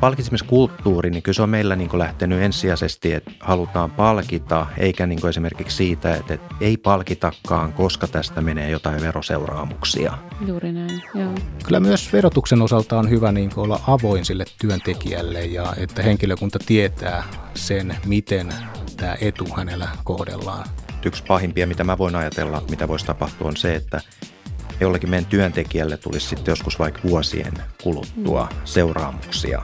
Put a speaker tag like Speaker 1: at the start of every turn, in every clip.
Speaker 1: palkitsemiskulttuuri, niin kyllä se on meillä niin lähtenyt ensisijaisesti, että halutaan palkita, eikä niin esimerkiksi siitä, että, että ei palkitakaan, koska tästä menee jotain veroseuraamuksia.
Speaker 2: Juuri näin, joo.
Speaker 3: Kyllä myös verotuksen osalta on hyvä niin olla avoin sille työntekijälle ja että henkilökunta tietää sen, miten tämä etu hänellä kohdellaan.
Speaker 1: Yksi pahimpia, mitä mä voin ajatella, mitä voisi tapahtua, on se, että jollekin meidän työntekijälle tulisi sitten joskus vaikka vuosien kuluttua seuraamuksia.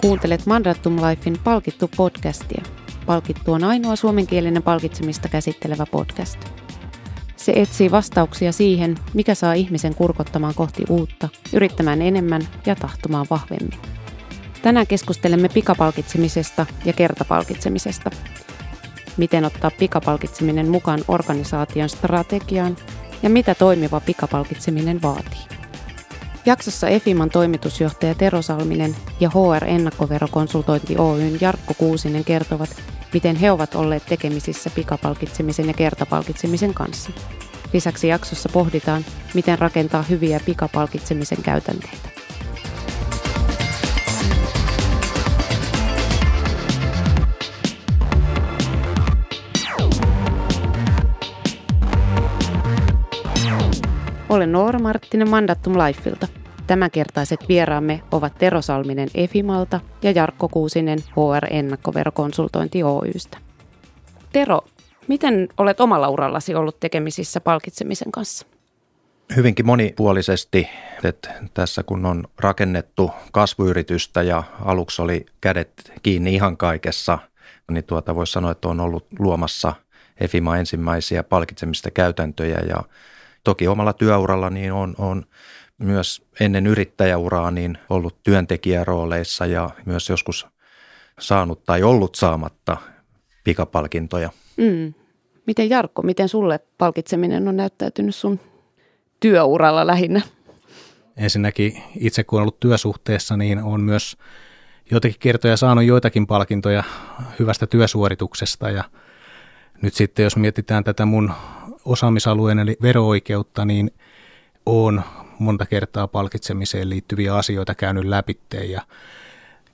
Speaker 2: Kuuntelet Mandatum Lifein palkittu podcastia. Palkittu on ainoa suomenkielinen palkitsemista käsittelevä podcast. Se etsii vastauksia siihen, mikä saa ihmisen kurkottamaan kohti uutta, yrittämään enemmän ja tahtomaan vahvemmin. Tänään keskustelemme pikapalkitsemisesta ja kertapalkitsemisesta. Miten ottaa pikapalkitseminen mukaan organisaation strategiaan ja mitä toimiva pikapalkitseminen vaatii. Jaksossa Efiman toimitusjohtaja Tero Salminen ja HR-ennakkoverokonsultointi Oyn Jarkko Kuusinen kertovat, miten he ovat olleet tekemisissä pikapalkitsemisen ja kertapalkitsemisen kanssa. Lisäksi jaksossa pohditaan, miten rakentaa hyviä pikapalkitsemisen käytänteitä. Olen Noora Marttinen Mandattum Lifeilta. Tämänkertaiset vieraamme ovat Tero Salminen Efimalta ja Jarkko Kuusinen HR-ennakkoverokonsultointi Oystä. Tero, miten olet omalla urallasi ollut tekemisissä palkitsemisen kanssa?
Speaker 1: Hyvinkin monipuolisesti, että tässä kun on rakennettu kasvuyritystä ja aluksi oli kädet kiinni ihan kaikessa, niin tuota voisi sanoa, että on ollut luomassa Efima ensimmäisiä palkitsemista käytäntöjä ja toki omalla työuralla niin on, on myös ennen yrittäjäuraa niin ollut työntekijärooleissa ja myös joskus saanut tai ollut saamatta pikapalkintoja.
Speaker 2: Mm. Miten Jarkko, miten sulle palkitseminen on näyttäytynyt sun työuralla lähinnä?
Speaker 3: Ensinnäkin itse kun olen ollut työsuhteessa, niin on myös joitakin kertoja saanut joitakin palkintoja hyvästä työsuorituksesta ja nyt sitten jos mietitään tätä mun osaamisalueen eli vero-oikeutta, niin on monta kertaa palkitsemiseen liittyviä asioita käynyt läpi ja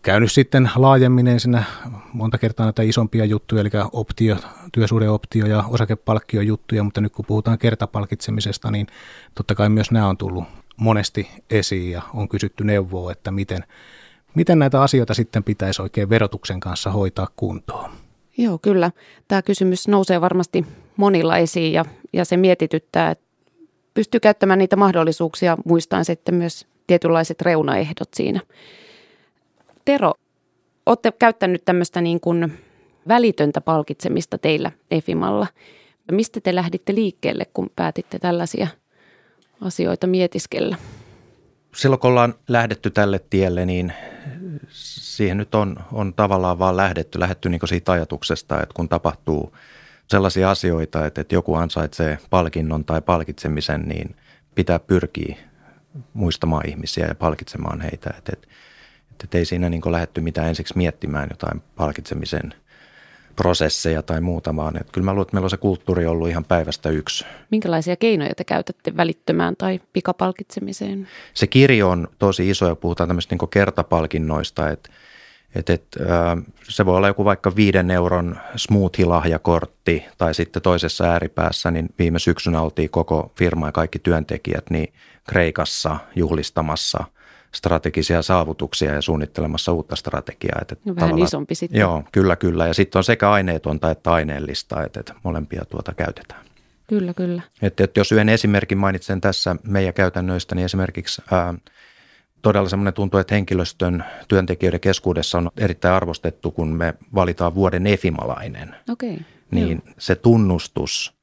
Speaker 3: käynyt sitten laajemmin ensinnä monta kertaa näitä isompia juttuja, eli optio, työsuhdeoptio ja osakepalkkiojuttuja, mutta nyt kun puhutaan kertapalkitsemisesta, niin totta kai myös nämä on tullut monesti esiin ja on kysytty neuvoa, että miten, miten näitä asioita sitten pitäisi oikein verotuksen kanssa hoitaa kuntoon.
Speaker 2: Joo, kyllä. Tämä kysymys nousee varmasti monilla esiin ja, ja se mietityttää, että pystyy käyttämään niitä mahdollisuuksia, muistaen sitten myös tietynlaiset reunaehdot siinä. Tero, olette käyttänyt tämmöistä niin kuin välitöntä palkitsemista teillä Efimalla. Mistä te lähditte liikkeelle, kun päätitte tällaisia asioita mietiskellä?
Speaker 1: Silloin kun ollaan lähdetty tälle tielle, niin siihen nyt on, on tavallaan vaan lähdetty, lähdetty niin siitä ajatuksesta, että kun tapahtuu sellaisia asioita, että, että joku ansaitsee palkinnon tai palkitsemisen, niin pitää pyrkiä muistamaan ihmisiä ja palkitsemaan heitä. Että, että, että ei siinä niin lähdetty mitään ensiksi miettimään jotain palkitsemisen prosesseja tai muuta, vaan että kyllä mä luulen, että meillä on se kulttuuri ollut ihan päivästä yksi.
Speaker 2: Minkälaisia keinoja te käytätte välittömään tai pikapalkitsemiseen?
Speaker 1: Se kirjo on tosi iso ja puhutaan tämmöistä niin kertapalkinnoista, että et, et, se voi olla joku vaikka viiden euron smoothie-lahjakortti tai sitten toisessa ääripäässä, niin viime syksynä oltiin koko firma ja kaikki työntekijät niin Kreikassa juhlistamassa strategisia saavutuksia ja suunnittelemassa uutta strategiaa.
Speaker 2: Että no, vähän isompi sitten.
Speaker 1: Joo, kyllä, kyllä. Ja sitten on sekä aineetonta että aineellista, että, että molempia tuota käytetään.
Speaker 2: Kyllä, kyllä.
Speaker 1: Että, että jos yhden esimerkin mainitsen tässä meidän käytännöistä, niin esimerkiksi ää, todella semmoinen tuntuu, että henkilöstön työntekijöiden keskuudessa on erittäin arvostettu, kun me valitaan vuoden efimalainen.
Speaker 2: Okay,
Speaker 1: niin joo. se tunnustus,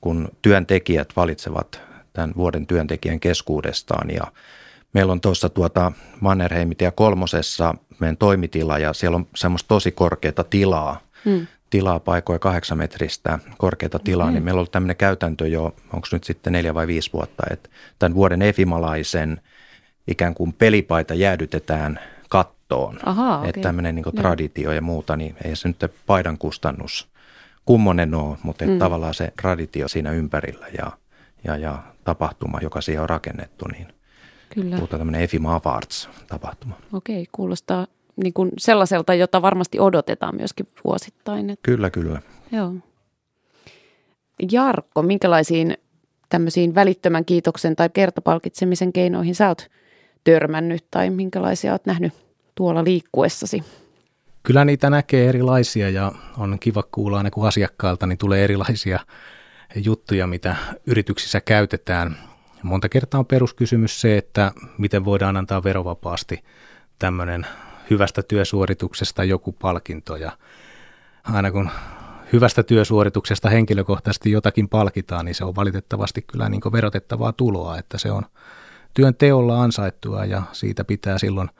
Speaker 1: kun työntekijät valitsevat tämän vuoden työntekijän keskuudestaan ja meillä on tuossa tuota Mannerheimitia kolmosessa meidän toimitila ja siellä on semmoista tosi korkeata tilaa, hmm. tilaa paikoja kahdeksan metristä korkeata tilaa, okay. niin meillä on ollut tämmöinen käytäntö jo, onko nyt sitten neljä vai viisi vuotta, että tämän vuoden efimalaisen – ikään kuin pelipaita jäädytetään kattoon.
Speaker 2: Aha, okay.
Speaker 1: Että tämmöinen niin traditio ja muuta, niin ei se nyt paidan kustannus kummonen ole, mutta mm. tavallaan se traditio siinä ympärillä ja, ja, ja tapahtuma, joka siihen on rakennettu, niin Kyllä. puhutaan tämmöinen Efima Awards-tapahtuma.
Speaker 2: Okei, kuulostaa niin kuin sellaiselta, jota varmasti odotetaan myöskin vuosittain. Että...
Speaker 1: Kyllä, kyllä.
Speaker 2: Joo. Jarkko, minkälaisiin tämmöisiin välittömän kiitoksen tai kertapalkitsemisen keinoihin sä oot törmännyt tai minkälaisia oot nähnyt tuolla liikkuessasi?
Speaker 3: Kyllä niitä näkee erilaisia ja on kiva kuulla aina kun asiakkailta niin tulee erilaisia juttuja, mitä yrityksissä käytetään. Monta kertaa on peruskysymys se, että miten voidaan antaa verovapaasti tämmöinen hyvästä työsuorituksesta joku palkinto ja aina kun hyvästä työsuorituksesta henkilökohtaisesti jotakin palkitaan, niin se on valitettavasti kyllä niin verotettavaa tuloa, että se on työn teolla ansaittua ja siitä pitää silloin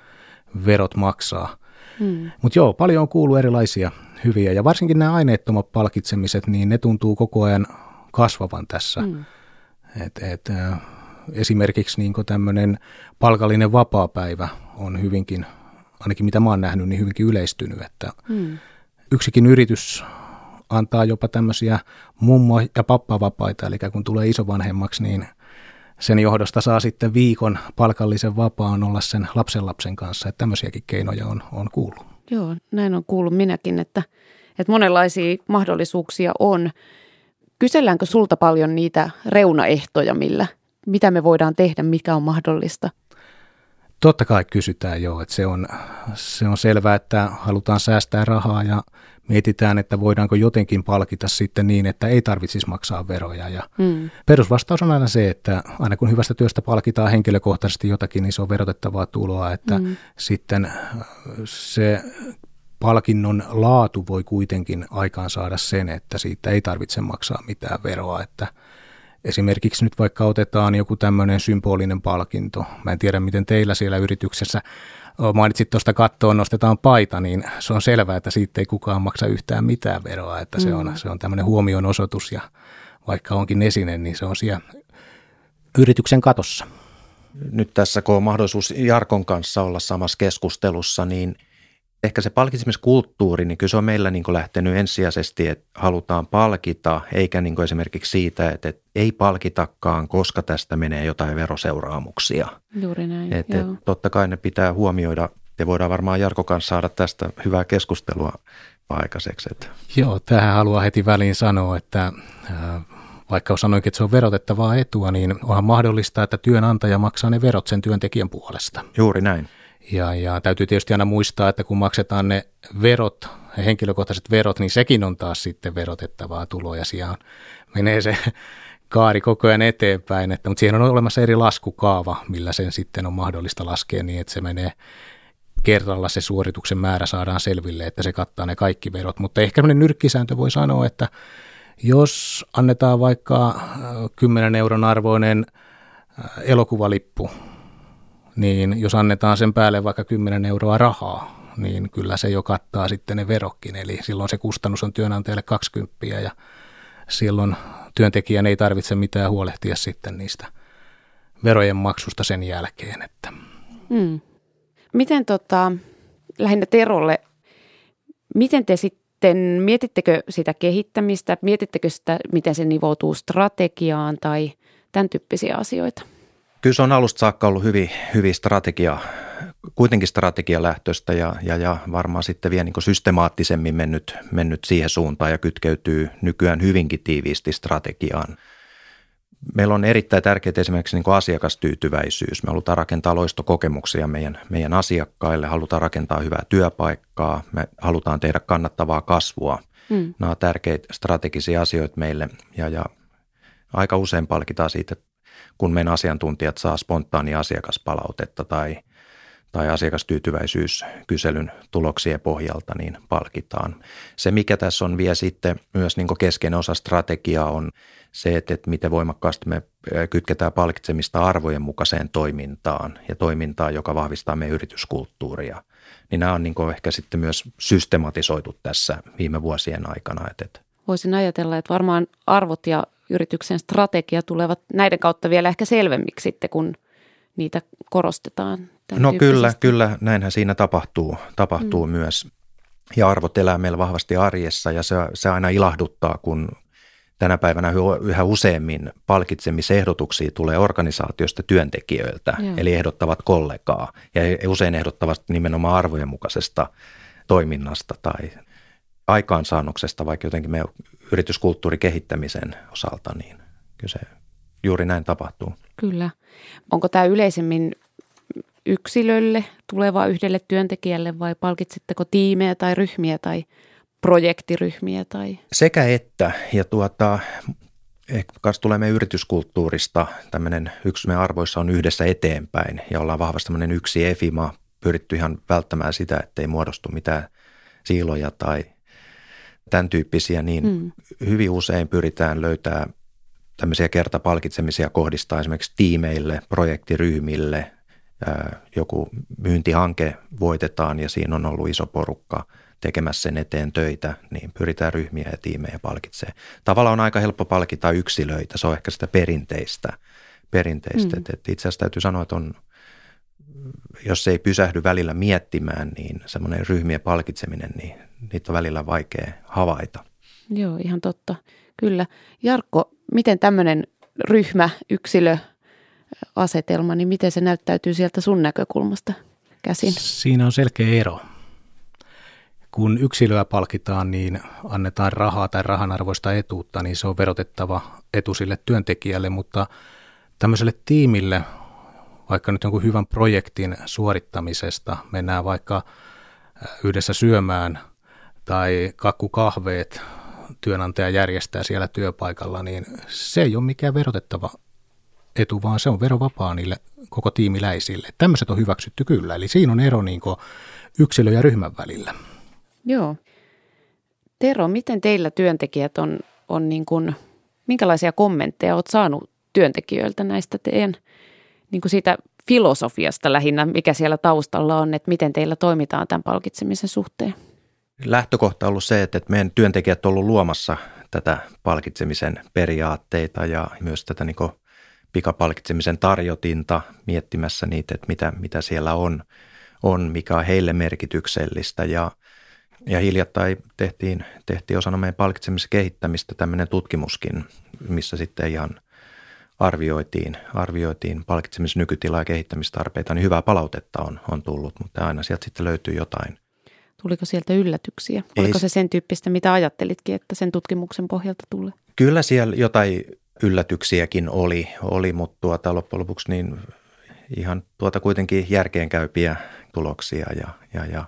Speaker 3: verot maksaa. Hmm. Mutta joo, paljon on kuullut erilaisia hyviä ja varsinkin nämä aineettomat palkitsemiset, niin ne tuntuu koko ajan kasvavan tässä. Hmm. Et, et, esimerkiksi niin tämmöinen palkallinen vapaapäivä on hyvinkin, ainakin mitä mä oon nähnyt, niin hyvinkin yleistynyt, että hmm. yksikin yritys antaa jopa tämmöisiä mummo- ja pappavapaita, eli kun tulee isovanhemmaksi, niin sen johdosta saa sitten viikon palkallisen vapaan olla sen lapsenlapsen kanssa, että tämmöisiäkin keinoja on, on kuullut.
Speaker 2: Joo, näin on kuullut minäkin, että, että monenlaisia mahdollisuuksia on. Kyselläänkö sulta paljon niitä reunaehtoja, millä, mitä me voidaan tehdä, mikä on mahdollista?
Speaker 3: Totta kai kysytään joo, että se on, se on selvää, että halutaan säästää rahaa ja mietitään, että voidaanko jotenkin palkita sitten niin, että ei tarvitsisi maksaa veroja. Ja mm. Perusvastaus on aina se, että aina kun hyvästä työstä palkitaan henkilökohtaisesti jotakin, niin se on verotettavaa tuloa, että mm. sitten äh, se palkinnon laatu voi kuitenkin aikaan saada sen, että siitä ei tarvitse maksaa mitään veroa, että Esimerkiksi nyt vaikka otetaan joku tämmöinen symbolinen palkinto. Mä en tiedä, miten teillä siellä yrityksessä mainitsit tuosta kattoon nostetaan paita, niin se on selvää, että siitä ei kukaan maksa yhtään mitään veroa, että se on, mm. se on tämmöinen huomion osoitus ja vaikka onkin esine, niin se on siellä yrityksen katossa.
Speaker 1: Nyt tässä, kun on mahdollisuus Jarkon kanssa olla samassa keskustelussa, niin – ehkä se palkitsemiskulttuuri, niin kyllä se on meillä niin lähtenyt ensisijaisesti, että halutaan palkita, eikä niin esimerkiksi siitä, että, että ei palkitakaan, koska tästä menee jotain veroseuraamuksia.
Speaker 2: Juuri näin,
Speaker 1: et, et, totta kai ne pitää huomioida, ja voidaan varmaan Jarko kanssa saada tästä hyvää keskustelua aikaiseksi. Että.
Speaker 3: Joo, tähän haluaa heti väliin sanoa, että äh, vaikka sanoinkin, että se on verotettavaa etua, niin onhan mahdollista, että työnantaja maksaa ne verot sen työntekijän puolesta.
Speaker 1: Juuri näin.
Speaker 3: Ja, ja täytyy tietysti aina muistaa, että kun maksetaan ne verot, henkilökohtaiset verot, niin sekin on taas sitten verotettavaa tuloa ja siellä menee se kaari koko ajan eteenpäin, että, mutta siihen on olemassa eri laskukaava, millä sen sitten on mahdollista laskea niin, että se menee kerralla se suorituksen määrä saadaan selville, että se kattaa ne kaikki verot. Mutta ehkä sellainen nyrkkisääntö voi sanoa, että jos annetaan vaikka 10 euron arvoinen elokuvalippu niin jos annetaan sen päälle vaikka 10 euroa rahaa, niin kyllä se jo kattaa sitten ne verokkin. Eli silloin se kustannus on työnantajalle 20 ja silloin työntekijän ei tarvitse mitään huolehtia sitten niistä verojen maksusta sen jälkeen. Että.
Speaker 2: Hmm. Miten tota, lähinnä Terolle, miten te sitten, mietittekö sitä kehittämistä, mietittekö sitä, miten se nivoutuu strategiaan tai tämän tyyppisiä asioita?
Speaker 1: Kyllä se on alusta saakka ollut hyvin, hyvin strategia, kuitenkin strategialähtöistä ja, ja, ja varmaan sitten vielä niin systemaattisemmin mennyt, mennyt siihen suuntaan ja kytkeytyy nykyään hyvinkin tiiviisti strategiaan. Meillä on erittäin tärkeää esimerkiksi niin asiakastyytyväisyys. Me halutaan rakentaa loistokokemuksia meidän, meidän asiakkaille, halutaan rakentaa hyvää työpaikkaa, me halutaan tehdä kannattavaa kasvua. Hmm. Nämä ovat tärkeitä strategisia asioita meille ja, ja aika usein palkitaan siitä kun meidän asiantuntijat saa spontaania asiakaspalautetta tai, tai asiakastyytyväisyyskyselyn tuloksien pohjalta, niin palkitaan. Se, mikä tässä on vielä sitten myös niin keskeinen osa strategiaa on se, että, että miten voimakkaasti me kytketään palkitsemista arvojen mukaiseen toimintaan ja toimintaan, joka vahvistaa meidän yrityskulttuuria. Niin nämä on niin ehkä sitten myös systematisoitu tässä viime vuosien aikana. Että,
Speaker 2: Voisin ajatella, että varmaan arvot ja yrityksen strategia tulevat näiden kautta vielä ehkä selvemmiksi sitten, kun niitä korostetaan.
Speaker 1: No kyllä, kyllä, näinhän siinä tapahtuu, tapahtuu mm. myös. ja arvot elää meillä vahvasti arjessa ja se, se aina ilahduttaa, kun tänä päivänä yhä useammin palkitsemisehdotuksia tulee organisaatiosta työntekijöiltä, Joo. eli ehdottavat kollegaa ja usein ehdottavat nimenomaan arvojen mukaisesta toiminnasta tai aikaansaannoksesta, vaikka jotenkin me yrityskulttuurin kehittämisen osalta, niin kyllä se juuri näin tapahtuu.
Speaker 2: Kyllä. Onko tämä yleisemmin yksilölle, tuleva yhdelle työntekijälle vai palkitsitteko tiimejä tai ryhmiä tai projektiryhmiä? Tai?
Speaker 1: Sekä että. Ja tuota, ehkä tulee meidän yrityskulttuurista. Tämmöinen yksi meidän arvoissa on yhdessä eteenpäin ja ollaan vahvasti tämmöinen yksi EFIMA. Pyritty ihan välttämään sitä, ettei muodostu mitään siiloja tai tämän tyyppisiä, niin hmm. hyvin usein pyritään löytää tämmöisiä kertapalkitsemisia kohdistaa esimerkiksi tiimeille, projektiryhmille, joku myyntihanke voitetaan ja siinä on ollut iso porukka tekemässä sen eteen töitä, niin pyritään ryhmiä ja tiimejä palkitsee. Tavallaan on aika helppo palkita yksilöitä, se on ehkä sitä perinteistä. perinteistä. Mm. Et itse asiassa täytyy sanoa, että on, jos se ei pysähdy välillä miettimään, niin semmoinen ryhmien palkitseminen, niin niitä on välillä vaikea havaita.
Speaker 2: Joo, ihan totta. Kyllä. Jarkko, miten tämmöinen ryhmä, yksilö, asetelma, niin miten se näyttäytyy sieltä sun näkökulmasta käsin?
Speaker 3: Siinä on selkeä ero. Kun yksilöä palkitaan, niin annetaan rahaa tai rahanarvoista etuutta, niin se on verotettava etu sille työntekijälle, mutta tämmöiselle tiimille, vaikka nyt jonkun hyvän projektin suorittamisesta, mennään vaikka yhdessä syömään tai kakkukahveet työnantaja järjestää siellä työpaikalla, niin se ei ole mikään verotettava etu, vaan se on verovapaa niille koko tiimiläisille. Tämmöiset on hyväksytty kyllä, eli siinä on ero niin yksilö- ja ryhmän välillä.
Speaker 2: Joo. Tero, miten teillä työntekijät on, on niin kuin, minkälaisia kommentteja olet saanut työntekijöiltä näistä teidän niin kuin siitä filosofiasta lähinnä, mikä siellä taustalla on, että miten teillä toimitaan tämän palkitsemisen suhteen?
Speaker 1: Lähtökohta on ollut se, että meidän työntekijät on ollut luomassa tätä palkitsemisen periaatteita ja myös tätä niin pikapalkitsemisen tarjotinta miettimässä niitä, että mitä, mitä siellä on, on, mikä on heille merkityksellistä ja ja hiljattain tehtiin, tehtiin osana meidän palkitsemisen kehittämistä tämmöinen tutkimuskin, missä sitten ihan arvioitiin, arvioitiin palkitsemisen nykytilaa ja kehittämistarpeita, niin hyvää palautetta on, on tullut, mutta aina sieltä sitten löytyy jotain.
Speaker 2: Tuliko sieltä yllätyksiä? Oliko Ei, se sen tyyppistä, mitä ajattelitkin, että sen tutkimuksen pohjalta tulee?
Speaker 1: Kyllä siellä jotain yllätyksiäkin oli, oli mutta tuota, loppujen lopuksi niin ihan tuota kuitenkin järkeenkäypiä tuloksia ja, ja, ja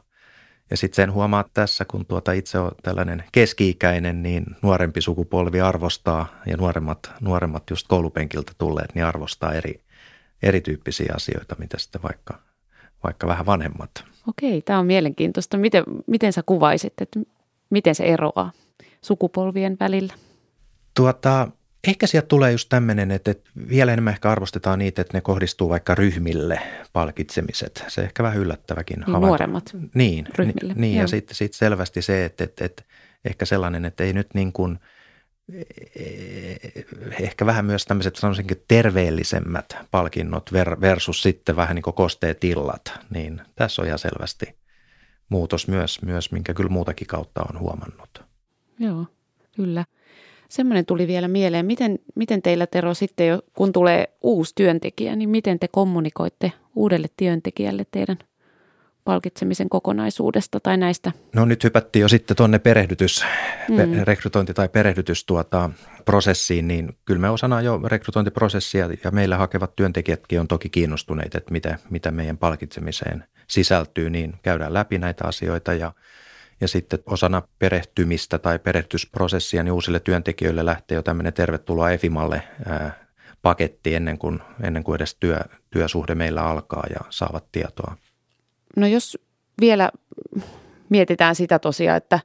Speaker 1: ja sitten sen huomaa tässä, kun tuota itse on tällainen keski-ikäinen, niin nuorempi sukupolvi arvostaa ja nuoremmat, nuoremmat just koulupenkiltä tulleet, niin arvostaa eri, erityyppisiä asioita, mitä sitten vaikka, vaikka vähän vanhemmat.
Speaker 2: Okei, tämä on mielenkiintoista. Miten, miten sä kuvaisit, että miten se eroaa sukupolvien välillä?
Speaker 1: Tuota, Ehkä sieltä tulee just tämmöinen, että, että vielä enemmän ehkä arvostetaan niitä, että ne kohdistuu vaikka ryhmille palkitsemiset. Se ehkä vähän yllättäväkin.
Speaker 2: Niin, nuoremmat
Speaker 1: niin,
Speaker 2: ryhmille.
Speaker 1: Niin, Joo. ja sitten sit selvästi se, että, että, että ehkä sellainen, että ei nyt niin kuin, ehkä vähän myös tämmöiset sanoisinkin terveellisemmät palkinnot versus sitten vähän niin kuin kosteet illat, niin tässä on ihan selvästi muutos myös, myös minkä kyllä muutakin kautta on huomannut.
Speaker 2: Joo, kyllä. Semmoinen tuli vielä mieleen, miten, miten teillä Tero sitten, kun tulee uusi työntekijä, niin miten te kommunikoitte uudelle työntekijälle teidän palkitsemisen kokonaisuudesta tai näistä?
Speaker 1: No nyt hypättiin jo sitten tuonne perehdytys, mm. rekrytointi- tai perehdytys tuota, prosessiin, niin kyllä me osana jo rekrytointiprosessia ja meillä hakevat työntekijätkin on toki kiinnostuneita, että mitä, mitä meidän palkitsemiseen sisältyy, niin käydään läpi näitä asioita ja – ja sitten osana perehtymistä tai perehtysprosessia niin uusille työntekijöille lähtee jo tämmöinen tervetuloa EFIMalle ää, paketti ennen kuin, ennen kuin edes työ, työsuhde meillä alkaa ja saavat tietoa.
Speaker 2: No jos vielä mietitään sitä tosiaan, että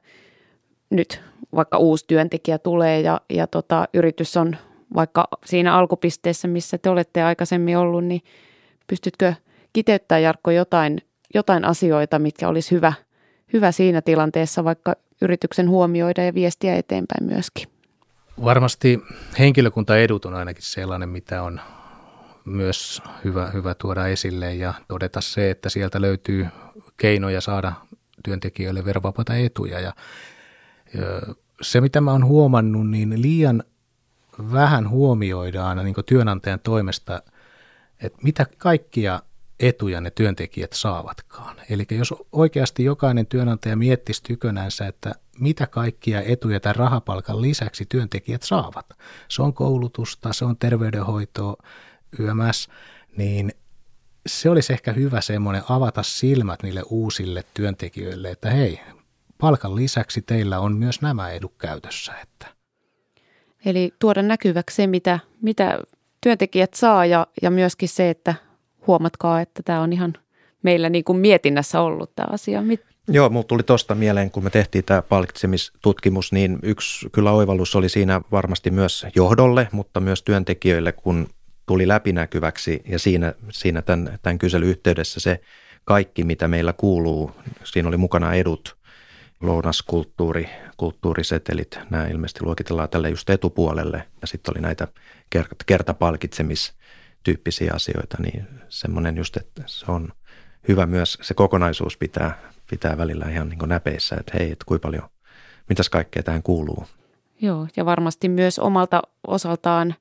Speaker 2: nyt vaikka uusi työntekijä tulee ja, ja tota, yritys on vaikka siinä alkupisteessä, missä te olette aikaisemmin ollut, niin pystytkö kiteyttämään Jarkko jotain, jotain asioita, mitkä olisi hyvä – hyvä siinä tilanteessa vaikka yrityksen huomioida ja viestiä eteenpäin myöskin.
Speaker 3: Varmasti henkilökuntaedut on ainakin sellainen, mitä on myös hyvä, hyvä tuoda esille ja todeta se, että sieltä löytyy keinoja saada työntekijöille verovapaita etuja. Ja, se, mitä mä oon huomannut, niin liian vähän huomioidaan niin työnantajan toimesta, että mitä kaikkia etuja ne työntekijät saavatkaan. Eli jos oikeasti jokainen työnantaja miettisi tykönänsä, että mitä kaikkia etuja tämän rahapalkan lisäksi työntekijät saavat. Se on koulutusta, se on terveydenhoitoa, YMS, niin se olisi ehkä hyvä semmoinen avata silmät niille uusille työntekijöille, että hei, palkan lisäksi teillä on myös nämä edut käytössä. Että.
Speaker 2: Eli tuoda näkyväksi se, mitä, mitä työntekijät saa ja, ja myöskin se, että huomatkaa, että tämä on ihan meillä niin kuin mietinnässä ollut tämä asia. Mit...
Speaker 1: Joo, mulla tuli tuosta mieleen, kun me tehtiin tämä palkitsemistutkimus, niin yksi kyllä oivallus oli siinä varmasti myös johdolle, mutta myös työntekijöille, kun tuli läpinäkyväksi ja siinä, siinä tämän, tämän kyselyn yhteydessä se kaikki, mitä meillä kuuluu, siinä oli mukana edut, lounaskulttuuri, kulttuurisetelit, nämä ilmeisesti luokitellaan tälle just etupuolelle ja sitten oli näitä kertapalkitsemistyyppisiä asioita, niin semmoinen just, että se on hyvä myös, se kokonaisuus pitää, pitää välillä ihan niin näpeissä, että hei, että kuinka paljon, mitäs kaikkea tähän kuuluu.
Speaker 2: Joo, ja varmasti myös omalta osaltaan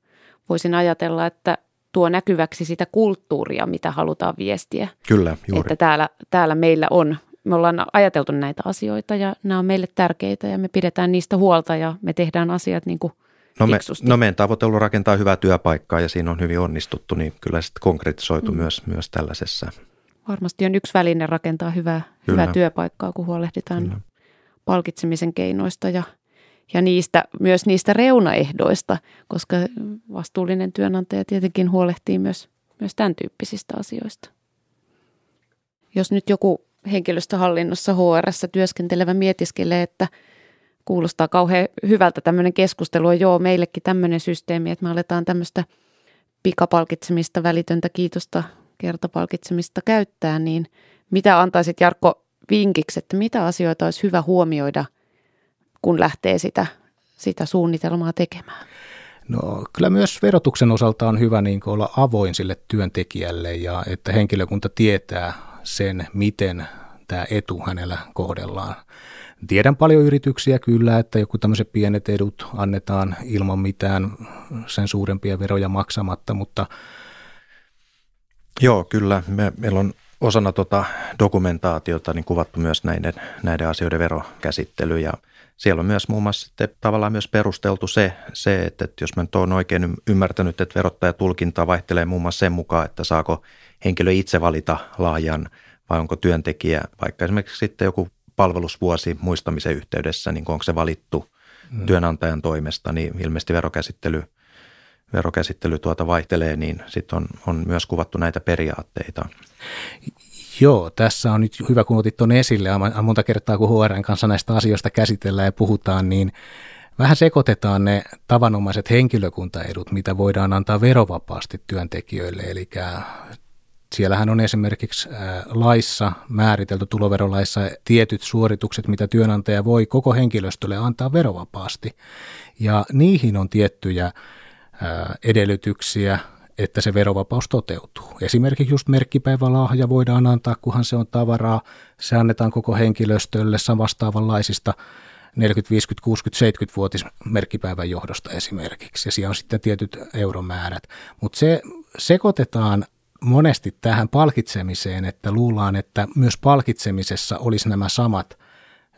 Speaker 2: voisin ajatella, että tuo näkyväksi sitä kulttuuria, mitä halutaan viestiä.
Speaker 1: Kyllä, juuri.
Speaker 2: Että täällä, täällä meillä on, me ollaan ajateltu näitä asioita ja nämä on meille tärkeitä ja me pidetään niistä huolta ja me tehdään asiat niin kuin
Speaker 1: No, me, no meidän tavoite on rakentaa hyvää työpaikkaa ja siinä on hyvin onnistuttu, niin kyllä sitten konkretisoitu mm. myös, myös tällaisessa.
Speaker 2: Varmasti on yksi väline rakentaa hyvää, hyvää työpaikkaa, kun huolehditaan kyllä. palkitsemisen keinoista ja – ja niistä, myös niistä reunaehdoista, koska vastuullinen työnantaja tietenkin huolehtii myös, myös tämän tyyppisistä asioista. Jos nyt joku henkilöstöhallinnossa HR työskentelevä mietiskelee, että kuulostaa kauhean hyvältä tämmöinen keskustelu, joo, meillekin tämmöinen systeemi, että me aletaan tämmöistä pikapalkitsemista, välitöntä kiitosta, kertapalkitsemista käyttää, niin mitä antaisit Jarkko vinkiksi, että mitä asioita olisi hyvä huomioida – kun lähtee sitä, sitä suunnitelmaa tekemään?
Speaker 3: No kyllä myös verotuksen osalta on hyvä niin olla avoin sille työntekijälle ja että henkilökunta tietää sen, miten tämä etu hänellä kohdellaan. Tiedän paljon yrityksiä kyllä, että joku tämmöiset pienet edut annetaan ilman mitään sen suurempia veroja maksamatta, mutta...
Speaker 1: Joo, kyllä. Me, meillä on osana tuota dokumentaatiota niin kuvattu myös näiden, näiden asioiden verokäsittely ja – siellä on myös muun muassa sitten tavallaan myös perusteltu se, se että, että jos mä nyt olen oikein ymmärtänyt, että verottajatulkinta vaihtelee muun muassa sen mukaan, että saako henkilö itse valita lahjan vai onko työntekijä, vaikka esimerkiksi sitten joku palvelusvuosi muistamisen yhteydessä, niin onko se valittu mm. työnantajan toimesta, niin ilmeisesti verokäsittely, verokäsittely tuota vaihtelee, niin sitten on, on myös kuvattu näitä periaatteita.
Speaker 3: Joo, tässä on nyt hyvä, kun otit tuon esille. Monta kertaa, kun HRn kanssa näistä asioista käsitellään ja puhutaan, niin vähän sekoitetaan ne tavanomaiset henkilökuntaedut, mitä voidaan antaa verovapaasti työntekijöille. Eli siellähän on esimerkiksi laissa määritelty tuloverolaissa tietyt suoritukset, mitä työnantaja voi koko henkilöstölle antaa verovapaasti. Ja niihin on tiettyjä edellytyksiä, että se verovapaus toteutuu. Esimerkiksi just merkkipäivälahja voidaan antaa, kunhan se on tavaraa. Se annetaan koko henkilöstölle vastaavanlaisista 40, 50, 60, 70 vuotis merkkipäivän johdosta esimerkiksi. Ja siellä on sitten tietyt euromäärät. Mutta se sekoitetaan monesti tähän palkitsemiseen, että luullaan, että myös palkitsemisessa olisi nämä samat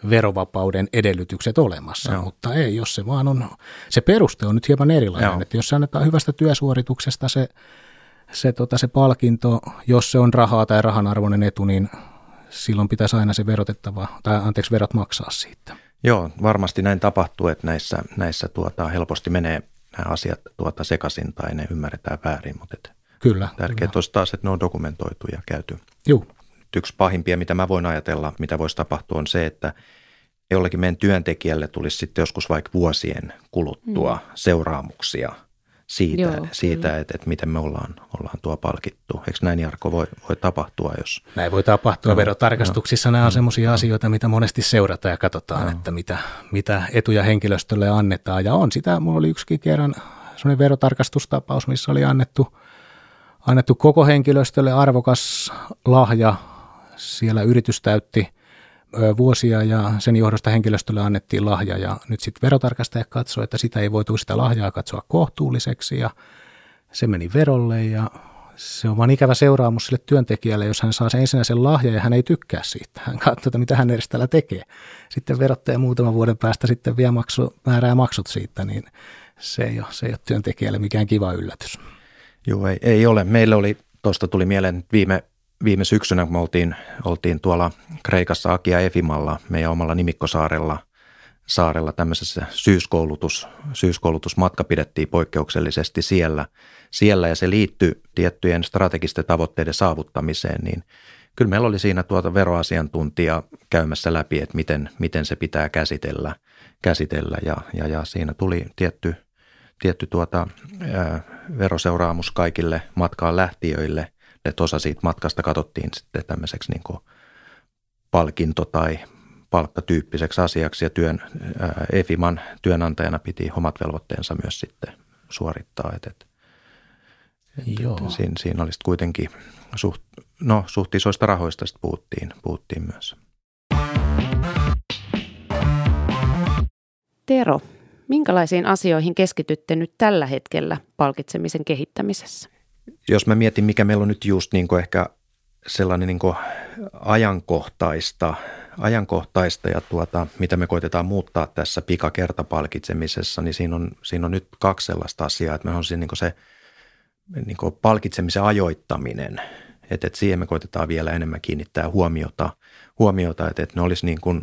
Speaker 3: verovapauden edellytykset olemassa, Joo. mutta ei, jos se vaan on, se peruste on nyt hieman erilainen, Joo. että jos se annetaan hyvästä työsuorituksesta se, se, tota, se palkinto, jos se on rahaa tai rahan arvoinen etu, niin silloin pitäisi aina se verotettava, tai anteeksi, verot maksaa siitä.
Speaker 1: Joo, varmasti näin tapahtuu, että näissä, näissä tuota, helposti menee nämä asiat tuota sekaisin tai ne ymmärretään väärin, mutta et
Speaker 3: kyllä,
Speaker 1: tärkeää
Speaker 3: kyllä.
Speaker 1: taas, että ne on dokumentoitu ja käyty
Speaker 3: Joo
Speaker 1: yksi pahimpia, mitä mä voin ajatella, mitä voisi tapahtua, on se, että jollekin meidän työntekijälle tulisi sitten joskus vaikka vuosien kuluttua mm. seuraamuksia siitä, Joo, siitä että, että miten me ollaan, ollaan tuo palkittu. Eikö näin Jarkko voi, voi tapahtua, jos...
Speaker 3: Näin voi tapahtua. No, Verotarkastuksissa no, nämä on mm. sellaisia asioita, mitä monesti seurataan ja katsotaan, no. että mitä, mitä etuja henkilöstölle annetaan. Ja on sitä, mulla oli yksikin kerran sellainen verotarkastustapaus, missä oli annettu, annettu koko henkilöstölle arvokas lahja siellä yritys täytti vuosia ja sen johdosta henkilöstölle annettiin lahja ja nyt sitten verotarkastaja katsoi, että sitä ei voitu sitä lahjaa katsoa kohtuulliseksi ja se meni verolle ja se on vaan ikävä seuraamus sille työntekijälle, jos hän saa sen ensimmäisen lahja ja hän ei tykkää siitä. Hän katsoo, että mitä hän edes täällä tekee. Sitten verottaja muutaman vuoden päästä sitten vielä maksu, määrää maksut siitä, niin se ei ole, se ei ole työntekijälle mikään kiva yllätys.
Speaker 1: Joo, ei, ei ole. Meille oli, tuosta tuli mieleen viime, viime syksynä, kun me oltiin, oltiin tuolla Kreikassa Akia Efimalla, meidän omalla nimikkosaarella – saarella tämmöisessä syyskoulutus, syyskoulutusmatka pidettiin poikkeuksellisesti siellä, siellä ja se liittyi tiettyjen strategisten tavoitteiden saavuttamiseen, niin kyllä meillä oli siinä tuota veroasiantuntija käymässä läpi, että miten, miten se pitää käsitellä, käsitellä ja, ja, ja siinä tuli tietty, tietty tuota, ää, veroseuraamus kaikille matkaan lähtiöille, että osa siitä matkasta katsottiin sitten tämmöiseksi niin palkinto tai palkkatyyppiseksi asiaksi ja työn, ää, EFIMan työnantajana piti omat velvoitteensa myös sitten suorittaa. Et, et, et, Joo. Et siinä, siinä olisi kuitenkin suht, no, suht isoista rahoista sitten puhuttiin, puhuttiin myös.
Speaker 2: Tero, minkälaisiin asioihin keskitytte nyt tällä hetkellä palkitsemisen kehittämisessä?
Speaker 1: Jos mä mietin, mikä meillä on nyt just niin ehkä sellainen niin ajankohtaista – ajankohtaista ja tuota, mitä me koitetaan muuttaa tässä pikakertapalkitsemisessa, niin siinä on, siinä on nyt kaksi sellaista asiaa, että me on siinä niin se niin palkitsemisen ajoittaminen, että, että siihen me koitetaan vielä enemmän kiinnittää huomiota, huomiota että, että ne olisi niin kuin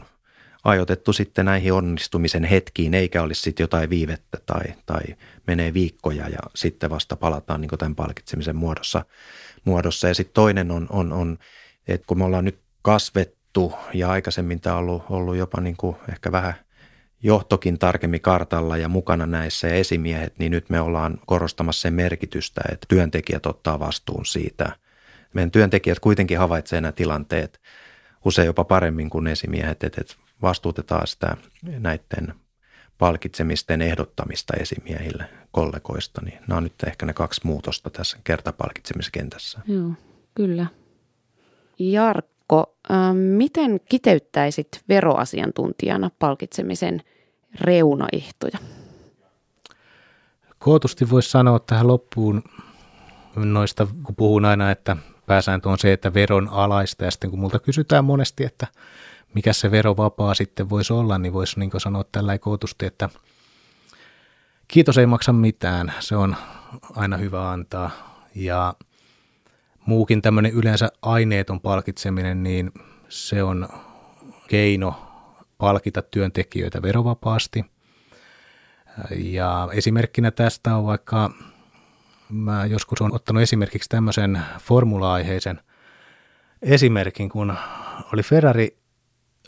Speaker 1: ajoitettu sitten näihin onnistumisen hetkiin, eikä olisi sitten jotain viivettä tai, tai menee viikkoja ja sitten vasta palataan niin tämän palkitsemisen muodossa. muodossa. Ja sitten toinen on, on, on, että kun me ollaan nyt kasvettu, ja aikaisemmin tämä on ollut, ollut jopa niin kuin ehkä vähän johtokin tarkemmin kartalla ja mukana näissä ja esimiehet, niin nyt me ollaan korostamassa sen merkitystä, että työntekijät ottaa vastuun siitä. Meidän työntekijät kuitenkin havaitsevat nämä tilanteet usein jopa paremmin kuin esimiehet, että vastuutetaan sitä näiden palkitsemisten ehdottamista esimiehille kollegoista, niin nämä on nyt ehkä ne kaksi muutosta tässä kertapalkitsemiskentässä.
Speaker 2: Joo, kyllä. Jark, Mikko, ähm, miten kiteyttäisit veroasiantuntijana palkitsemisen reunaehtoja?
Speaker 3: Kootusti voisi sanoa tähän loppuun noista, kun puhun aina, että pääsääntö on se, että veron alaista ja sitten kun multa kysytään monesti, että mikä se verovapaa sitten voisi olla, niin voisi niin sanoa tällä kootusti, että kiitos ei maksa mitään, se on aina hyvä antaa ja – muukin tämmöinen yleensä aineeton palkitseminen, niin se on keino palkita työntekijöitä verovapaasti. Ja esimerkkinä tästä on vaikka, mä joskus olen ottanut esimerkiksi tämmöisen formula-aiheisen esimerkin, kun oli Ferrari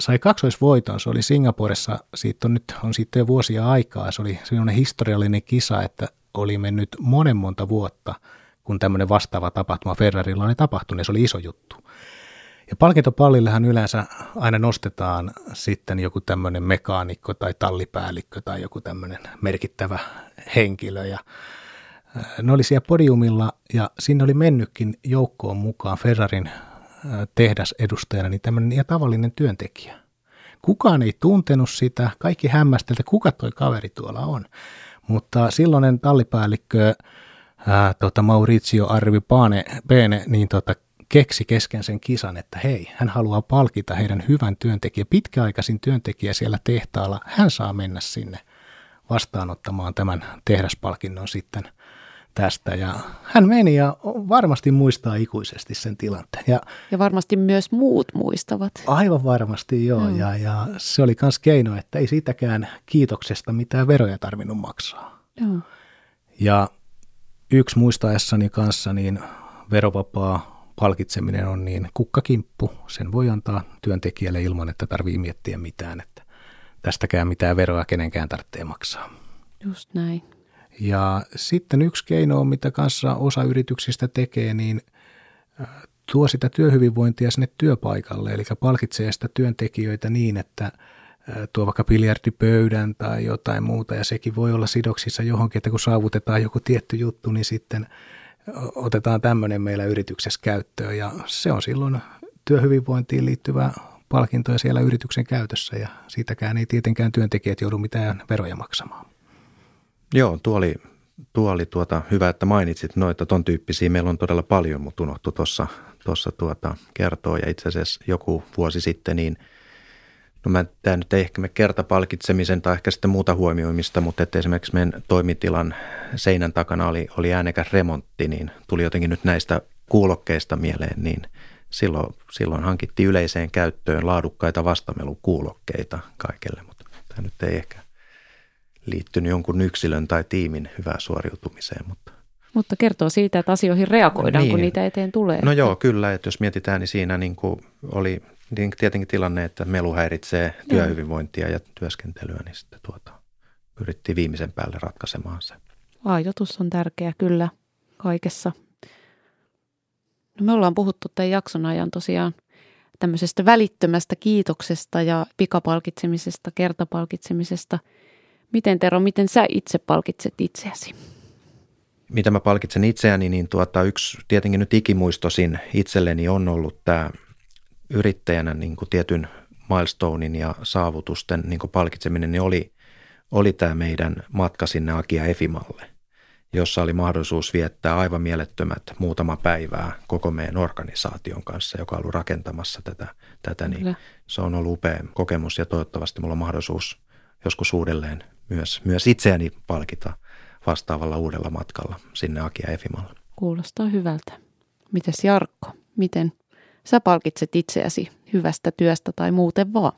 Speaker 3: sai kaksoisvoiton. Se oli Singaporessa, siitä on nyt on siitä jo vuosia aikaa. Se oli sellainen historiallinen kisa, että oli mennyt monen monta vuotta – kun tämmöinen vastaava tapahtuma Ferrarilla oli tapahtunut, se oli iso juttu. Ja palkintopallillehan yleensä aina nostetaan sitten joku tämmöinen mekaanikko tai tallipäällikkö tai joku tämmöinen merkittävä henkilö. Ja ne oli siellä podiumilla ja sinne oli mennytkin joukkoon mukaan Ferrarin tehdasedustajana niin tämmöinen ja tavallinen työntekijä. Kukaan ei tuntenut sitä, kaikki hämmästeltä, kuka toi kaveri tuolla on. Mutta silloinen tallipäällikkö ää, tota Maurizio Arvi Pane, Bene, niin tota, keksi kesken sen kisan, että hei, hän haluaa palkita heidän hyvän työntekijän, pitkäaikaisin työntekijä siellä tehtaalla. Hän saa mennä sinne vastaanottamaan tämän tehdaspalkinnon sitten tästä. Ja hän meni ja varmasti muistaa ikuisesti sen tilanteen. Ja,
Speaker 2: ja varmasti myös muut muistavat.
Speaker 3: Aivan varmasti joo. joo. Ja, ja se oli myös keino, että ei siitäkään kiitoksesta mitään veroja tarvinnut maksaa. Joo. Ja yksi muistaessani kanssa niin verovapaa palkitseminen on niin kukkakimppu. Sen voi antaa työntekijälle ilman, että tarvii miettiä mitään, että tästäkään mitään veroa kenenkään tarvitsee maksaa.
Speaker 2: Just näin.
Speaker 3: Ja sitten yksi keino, mitä kanssa osa yrityksistä tekee, niin äh, tuo sitä työhyvinvointia sinne työpaikalle, eli palkitsee sitä työntekijöitä niin, että – tuo vaikka biljardipöydän tai jotain muuta, ja sekin voi olla sidoksissa johonkin, että kun saavutetaan joku tietty juttu, niin sitten otetaan tämmöinen meillä yrityksessä käyttöön, ja se on silloin työhyvinvointiin liittyvä palkintoja siellä yrityksen käytössä. Ja siitäkään ei tietenkään työntekijät joudu mitään veroja maksamaan.
Speaker 1: Joo, tuo oli, tuo oli tuota, hyvä, että mainitsit noita ton tyyppisiä. Meillä on todella paljon, mutta unohtu tuossa tuossa tuota, kertoo. Ja itse asiassa joku vuosi sitten, niin no mä, tämä nyt ei ehkä me kertapalkitsemisen tai ehkä sitten muuta huomioimista, mutta että esimerkiksi meidän toimitilan seinän takana oli, oli äänekäs remontti, niin tuli jotenkin nyt näistä kuulokkeista mieleen, niin silloin, silloin hankittiin yleiseen käyttöön laadukkaita vastamelukuulokkeita kaikille, mutta tämä nyt ei ehkä liittynyt jonkun yksilön tai tiimin hyvään suoriutumiseen, mutta
Speaker 2: mutta kertoo siitä, että asioihin reagoidaan, niin. kun niitä eteen tulee.
Speaker 1: No joo, kyllä. Että jos mietitään, niin siinä niin kuin oli niin tietenkin tilanne, että melu häiritsee työhyvinvointia ja työskentelyä, niin sitten tuota, pyrittiin viimeisen päälle ratkaisemaan se.
Speaker 2: Ajoitus on tärkeä kyllä kaikessa. No me ollaan puhuttu tämän jakson ajan tosiaan tämmöisestä välittömästä kiitoksesta ja pikapalkitsemisesta, kertapalkitsemisesta. Miten Tero, miten sä itse palkitset itseäsi?
Speaker 1: mitä mä palkitsen itseäni, niin tuota, yksi tietenkin nyt ikimuistosin itselleni on ollut tämä yrittäjänä niin kuin tietyn milestonein ja saavutusten niin kuin palkitseminen, niin oli, oli tämä meidän matka sinne Akia Efimalle, jossa oli mahdollisuus viettää aivan mielettömät muutama päivää koko meidän organisaation kanssa, joka on ollut rakentamassa tätä. tätä niin se on ollut upea kokemus ja toivottavasti mulla on mahdollisuus joskus uudelleen myös, myös itseäni palkita vastaavalla uudella matkalla sinne Akia Efimalle.
Speaker 2: Kuulostaa hyvältä. Mites Jarkko, miten sä palkitset itseäsi hyvästä työstä tai muuten vaan?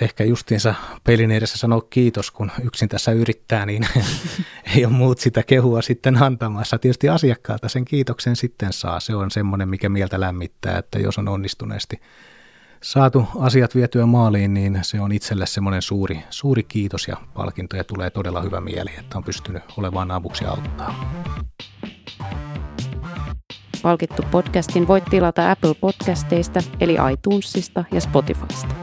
Speaker 3: Ehkä justiinsa pelin edessä sanoa kiitos, kun yksin tässä yrittää, niin ei ole muut sitä kehua sitten antamassa. Tietysti asiakkaalta sen kiitoksen sitten saa. Se on semmoinen, mikä mieltä lämmittää, että jos on onnistuneesti saatu asiat vietyä maaliin, niin se on itselle semmoinen suuri, suuri kiitos ja palkinto ja tulee todella hyvä mieli, että on pystynyt olemaan avuksi auttaa.
Speaker 2: Palkittu podcastin voit tilata Apple Podcasteista eli iTunesista ja Spotifysta.